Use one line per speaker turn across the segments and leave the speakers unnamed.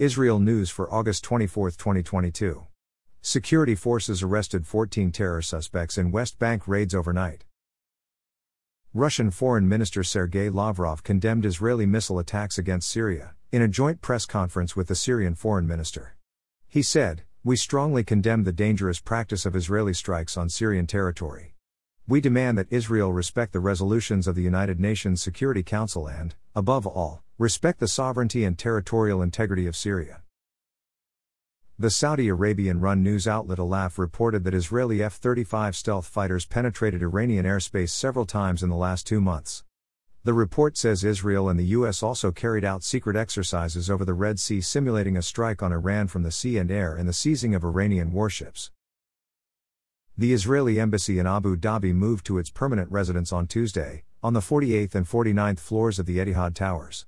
Israel News for August 24, 2022. Security forces arrested 14 terror suspects in West Bank raids overnight. Russian Foreign Minister Sergei Lavrov condemned Israeli missile attacks against Syria, in a joint press conference with the Syrian Foreign Minister. He said, We strongly condemn the dangerous practice of Israeli strikes on Syrian territory. We demand that Israel respect the resolutions of the United Nations Security Council and, above all, respect the sovereignty and territorial integrity of Syria. The Saudi Arabian run news outlet Elaph reported that Israeli F 35 stealth fighters penetrated Iranian airspace several times in the last two months. The report says Israel and the U.S. also carried out secret exercises over the Red Sea simulating a strike on Iran from the sea and air and the seizing of Iranian warships. The Israeli embassy in Abu Dhabi moved to its permanent residence on Tuesday, on the 48th and 49th floors of the Etihad Towers.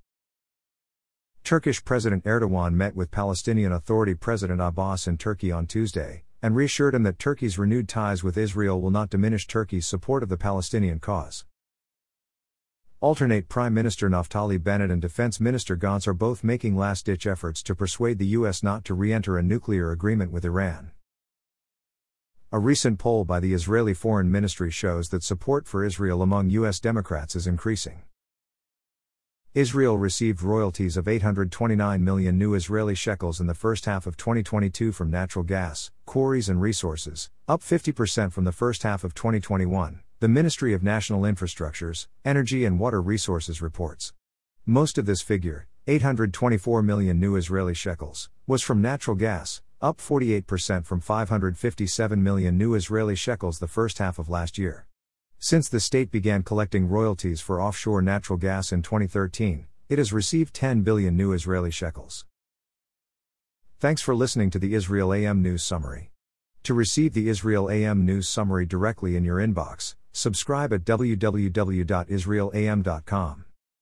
Turkish President Erdogan met with Palestinian Authority President Abbas in Turkey on Tuesday, and reassured him that Turkey's renewed ties with Israel will not diminish Turkey's support of the Palestinian cause. Alternate Prime Minister Naftali Bennett and Defense Minister Gantz are both making last ditch efforts to persuade the U.S. not to re enter a nuclear agreement with Iran. A recent poll by the Israeli Foreign Ministry shows that support for Israel among U.S. Democrats is increasing. Israel received royalties of 829 million new Israeli shekels in the first half of 2022 from natural gas, quarries, and resources, up 50% from the first half of 2021, the Ministry of National Infrastructures, Energy and Water Resources reports. Most of this figure, 824 million new Israeli shekels, was from natural gas, up 48% from 557 million new Israeli shekels the first half of last year. Since the state began collecting royalties for offshore natural gas in 2013, it has received 10 billion new Israeli shekels. Thanks for listening to the Israel AM News Summary. To receive the Israel AM News Summary directly in your inbox, subscribe at www.israelam.com.